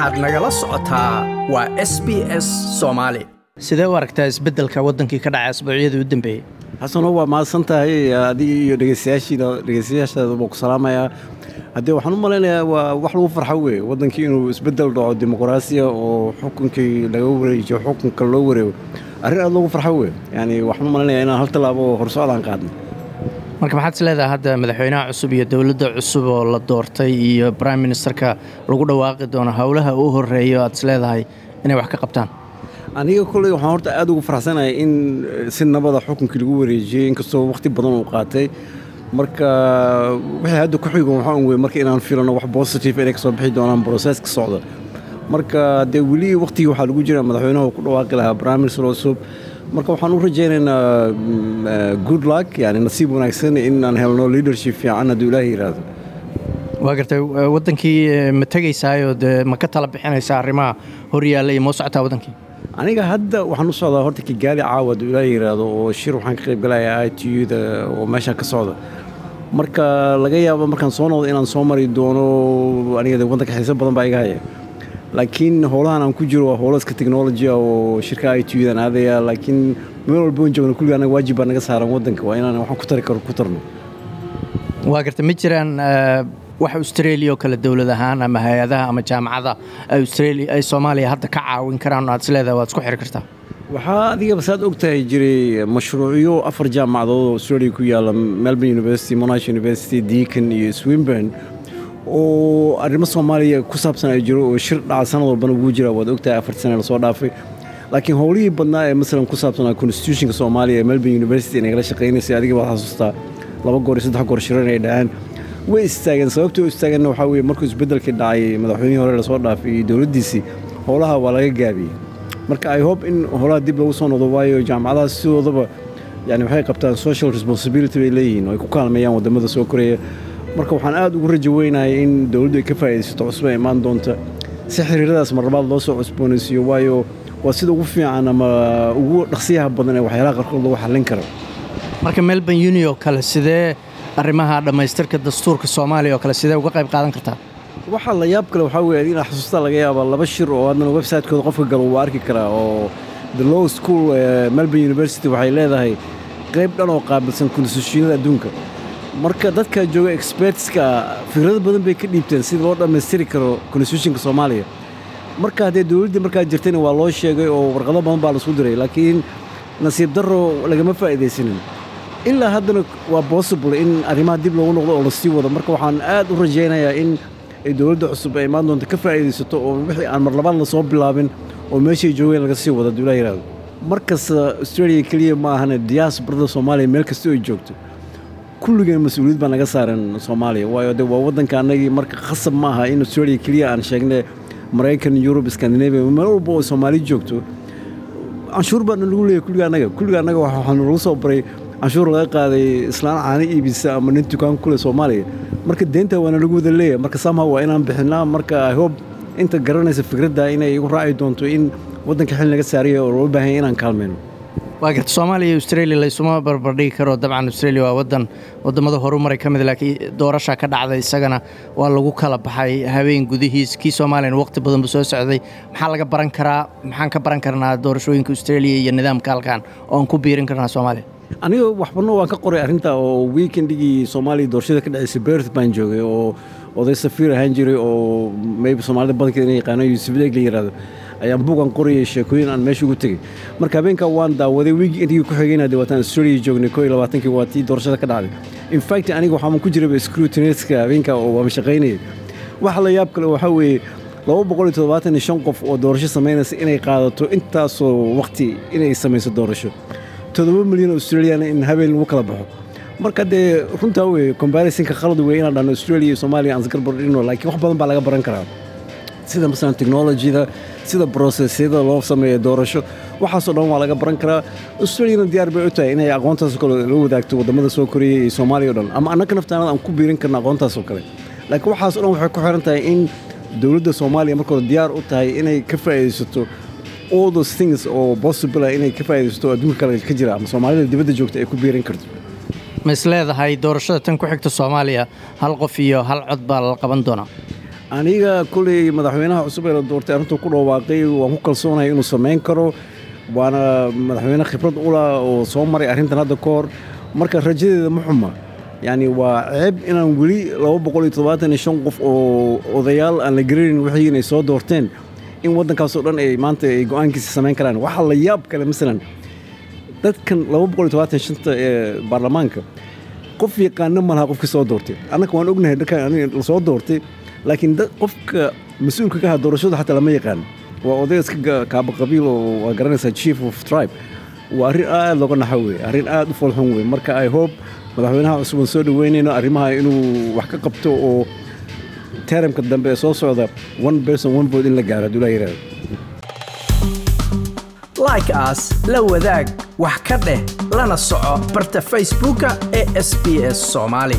waxaad nagala socotaa waa s b s soomaali sidee u aragtaa isbeddelka waddankii ka dhacay asbuucyadii u dambeeyey xasano waa mahadsan tahay adiga iyo dhegeystayaashiina dhegeystayaashaada baa ku salaamayaa. Haddee waxaan u malaynayaa waa wax lagu farxo weye waddankii inuu isbeddel dhaco dimuqraasiya oo xukunkii laga wareejiyo xukunka loo wareego arrin aad loogu farxo weye yani waxaan u malaynayaa inaan hal tallaabo horsocdaan qaadno marka maxaad is leedahay hadda madaxweynaha cusub iyo dowladda cusub oo la doortay iyo brime ministerka lagu dhawaaqi doono howlaha u horreeyo aad is leedahay inay wax ka qabtaan? Aniga kolley waxaan horta aad ugu faraxsanahay in si nabada xukunkii lagu wareejiyey inkastoo wakhti badan uu qaatay. Marka wixii hadda ku xigo waxaan wey marka inaan filano wax positive inay ka soo bixi doonaan broseska socda. Marka dee weli wakhtigii waxaa lagu jira madaxweynaha uu ku dhawaaqi lahaa prime minister cusub marka waxaan u rajaynaynaa good luck yani nasiib wanaagsan in aan helno leadership fiican hadduu ilaaha yidhaahdo waa gartay waddankii ma tegaysaayoo dee ma ka tala bixinaysaa arrimaha hor yaalla iyo moo socotaa waddankii aniga hadda waxaan u socdaa horta kigaali caawa hadduu ilaaha yidhaahdo oo shir waxaan ka qayb galayaa i t u-da oo meeshaan ka socda. Marka laga yaabo markaan soo noqdo inaan soo mari doono aniga waddanka xiiso badan baa iga haya laakiin howlahan aan ku jiro waa howlaska technologia oo shirka i t u-dan aadaya laakiin meel walba on joogno kulliga anaga waajib baa naga saaran waddanka. Waa inaan waxaan ku tari karo ku tarno. Waa garta ma jiraan wax australia oo kale dowlad ahaan ama hay'adaha ama jaamacada australia ay soomaaliya hadda ka caawin karaan aad is leedahay waad isku xiri kartaa? Waxaa adigaba saad og tahay jiray mashruucyo afar jaamacadood oo australia ku yaalla melbourne university monash university deacon iyo swinburne oo arrimo soomaaliya ku saabsan ay jiro oo shir dhaca sanad walbana ugu jira waad ogtahay afar sane la soo dhaafay. Laakiin howlihii badnaa ee masalan ku saabsanaa constitutionka soomaaliya ee melbourne university inagala shaqaynaysay adiga baad xasuustaa laba goor iyo saddex goor shiran ay dhaheen way istaageen sababtii u istaageenna waxaa weeye markuu isbeddelkii dhacay madaxweynihii hore la soo dhaafay iyo dowladdiisii howlaha waa laga gaabiyey. Marka i hope in howlaha dib lagu soo noqdo waayo jaamacadaha sidoodaba yani waxay qabtaan social responsibility bay leeyihiin oo ay ku kaalmeeyaan waddamada soo koraya marka waxaan aad ugu rajo weynahay in dowladdu ay ka faa'iidaysato cusub imaan doonta. Si xiriiradaas marlabaad loo soo cusboonaysiiyo waayo waa sida ugu fiican ama ugu dhaqsiyaha badan ee waxyaalaha qarkood lagu xallin karo. Marka melbourne uni oo kale sidee arrimaha dhammaystirka dastuurka soomaaliya oo kale sidee uga qayb qaadan kartaa? Waxaa la yaab kale waxaa weeye inaa xasuustaa laga yaaba laba shir oo haddana website-kooda qofka galo uu arki karaa oo the law school ee melbourne university waxay leedahay qayb dhan oo qaabilsan konstitutionada adduunka marka dadka jooga expertska fikrado badan bay ka dhiibteen sida loo dhammaystiri karo constitutionka soomaaliya. Marka haddee dowladdii markaa jirtayna waa loo sheegay oo warqado badan baa la isku diray laakiin nasiib darro lagama faa'iidaysanin ilaa haddana waa possible in arrimaha dib loogu noqdo oo la sii wado. Marka waxaan aad u rajaynayaa in ay dowladda cusub ay imaan doonto ka faa'iidaysato oo wixii aan mar labaad la soo bilaabin oo meeshay joogeen laga sii wado hadduu ilaa yidhahdo mar kasta australia keliya ma ahane diaasbarada soomaaliya meel kasta ay joogto kulligeen mas'uuliyad baa naga saaran soomaaliya. Waayo de waa waddanka annagii marka khasab ma aha in australia keliya aan sheegne maraykan yurub scandinavia meel walba oo soomaali joogto. Canshuur baana lagu leeyahy kulliga annaga. Kulliga annaga waxaanu lagu soo baray canshuur laga qaaday islaan caano iibisa ama nin dukaan kule soomaaliya. Marka deenta waana lagu wada leeyahay. Marka samha waa inaan bixinaa. Marka hope inta garanaysa fikradda inay igu raaci doonto in waddanka xil naga saaraya oo loo baahanya inaan kaalmayno waa garta soomaaliya iyo australia laysuma barbardhigi karo. Dabcan australia waa waddan waddamada horumaray ka mid laakiin doorasha ka dhacday isagana waa lagu kala baxay habeen gudihiis. Kii soomaaliyana waqti badan buu soo socday. Maxaa laga baran karaa? Maxaan ka baran karnaa doorashooyinka australia iyo nidaamka halkan oo aan ku biirin karnaa soomaaliya? Aniga waxbano waan ka qoray arrinta oo weekendigii soomaaliya doorashada ka dhacaysay berth baan joogay oo oday safiir ahaan jiray oo maybe soomaalida badankeeda inay yaqaano yuusuf la yidhahdo ayaan buugan qorayay sheekooyin aan meesha ugu tegey marka habeenkaa waan daawaday weekendigii ku xigayna dee waataan australia joognay koo labaatankii waa doorashada ka dhacday. In fact aniga waxaan ku jirayba scrutineska habeenkaa oo waan shaqaynayay waxa la yaab kale waxaa weeye laba boqol iyo toddobaatan iyo shan qof oo doorasho samaynaysa inay qaadato intaasoo waqti inay samayso doorasho. Toddoba milyan australiana in habeen lagu kala baxo. Marka dee runtaa weye combarisonka khalad weye inaan dhahno australia iyo soomaaliya aan isgarbar dhigno laakiin wax badan baa laga baran karaa sida masalan technologyada sida brosesyada loo sameeyo doorasho. Waxaasoo dhan waa laga baran karaa. Australiana diyaar bay u tahay inay aqoontaasoo kale la wadaagto waddamada soo korayay iyo soomaaliya o dhan. Ama annaka naftaanada aan ku biirin karna aqoontaasoo kale. Laakiin waxaasoo dhan waxay ku xiran tahay in dowladda soomaaliya marka hore diyaar u tahay inay ka faa'iidaysato all those things oo possible ah inay ka faa'iidaysato adduunka kale ka jira ama soomaalida dibadda joogta ay ku biirin karto. Ma is leedahay doorashada tan ku xigta soomaaliya? Hal qof iyo hal cod baa la qaban doonaa aniga kolley madaxweynaha cusub ee la doortay arrintuu ku dhawaaqay waan ku kalsoonahay inuu samayn karo waana madaxweyne khibrad ula oo soo maray arrintan hadda ka hor. Marka rajadeeda ma xuma yacni waa ceeb inaan weli laba boqol iyo toddobaatan iyo shan qof oo odayaal aan la garanayn wixii inay soo doorteen in waddankaasoo dhan ay maanta ay go'aankiisa samayn karaan. Waxaa la yaab kale masalan dadkan laba boqol iyo toddobaatan shanta ee baarlamaanka qof yaqaano ma laha qofkii soo doortay. Annaka waan ognahay dharkan aniga la soo doortay laakiin qofka mas'uulka ka aha doorashada xataa lama yaqaan. Waa odayga iska kaaba qabiil oo waa garanaysaa chief of tribe. Waa arrin aad looga naxo wey arrin aad u foolxun wey marka i hope madaxweynaha cusub aan soo dhaweynayno arrimaha inuu wax ka qabto oo teramka dambe ee soo socda one person one vote in la gaaro hadduu laa yidhahdo like as la wadaag wax ka dheh lana soco barta facebooka ee sbs somali